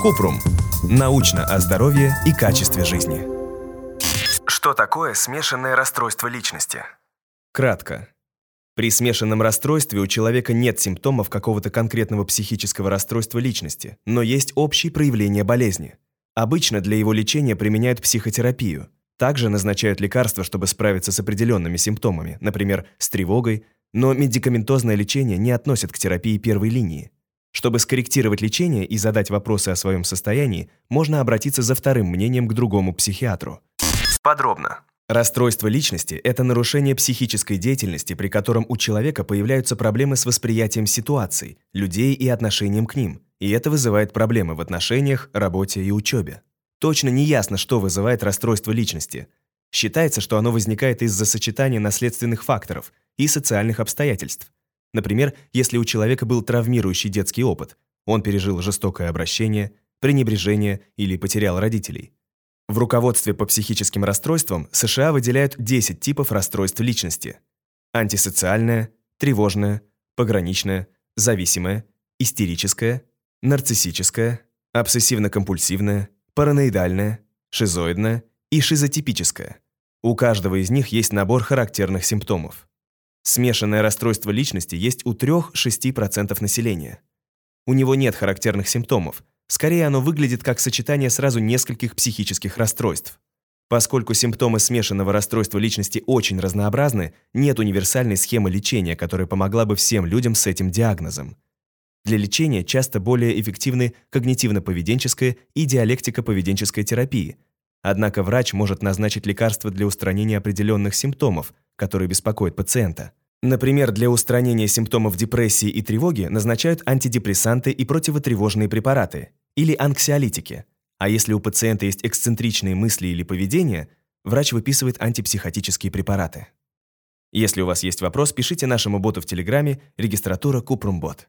Купрум. Научно о здоровье и качестве жизни. Что такое смешанное расстройство личности? Кратко. При смешанном расстройстве у человека нет симптомов какого-то конкретного психического расстройства личности, но есть общие проявления болезни. Обычно для его лечения применяют психотерапию. Также назначают лекарства, чтобы справиться с определенными симптомами, например, с тревогой, но медикаментозное лечение не относят к терапии первой линии. Чтобы скорректировать лечение и задать вопросы о своем состоянии, можно обратиться за вторым мнением к другому психиатру. Подробно. Расстройство личности – это нарушение психической деятельности, при котором у человека появляются проблемы с восприятием ситуаций, людей и отношением к ним, и это вызывает проблемы в отношениях, работе и учебе. Точно не ясно, что вызывает расстройство личности. Считается, что оно возникает из-за сочетания наследственных факторов и социальных обстоятельств. Например, если у человека был травмирующий детский опыт, он пережил жестокое обращение, пренебрежение или потерял родителей – в руководстве по психическим расстройствам США выделяют 10 типов расстройств личности. Антисоциальное, тревожное, пограничное, зависимое, истерическое, нарциссическое, обсессивно-компульсивное, параноидальное, шизоидное и шизотипическое. У каждого из них есть набор характерных симптомов. Смешанное расстройство личности есть у 3-6% населения. У него нет характерных симптомов, Скорее, оно выглядит как сочетание сразу нескольких психических расстройств. Поскольку симптомы смешанного расстройства личности очень разнообразны, нет универсальной схемы лечения, которая помогла бы всем людям с этим диагнозом. Для лечения часто более эффективны когнитивно-поведенческая и диалектико-поведенческая терапии. Однако врач может назначить лекарства для устранения определенных симптомов, которые беспокоят пациента. Например, для устранения симптомов депрессии и тревоги назначают антидепрессанты и противотревожные препараты или анксиолитики. А если у пациента есть эксцентричные мысли или поведение, врач выписывает антипсихотические препараты. Если у вас есть вопрос, пишите нашему боту в Телеграме регистратура Купрумбот.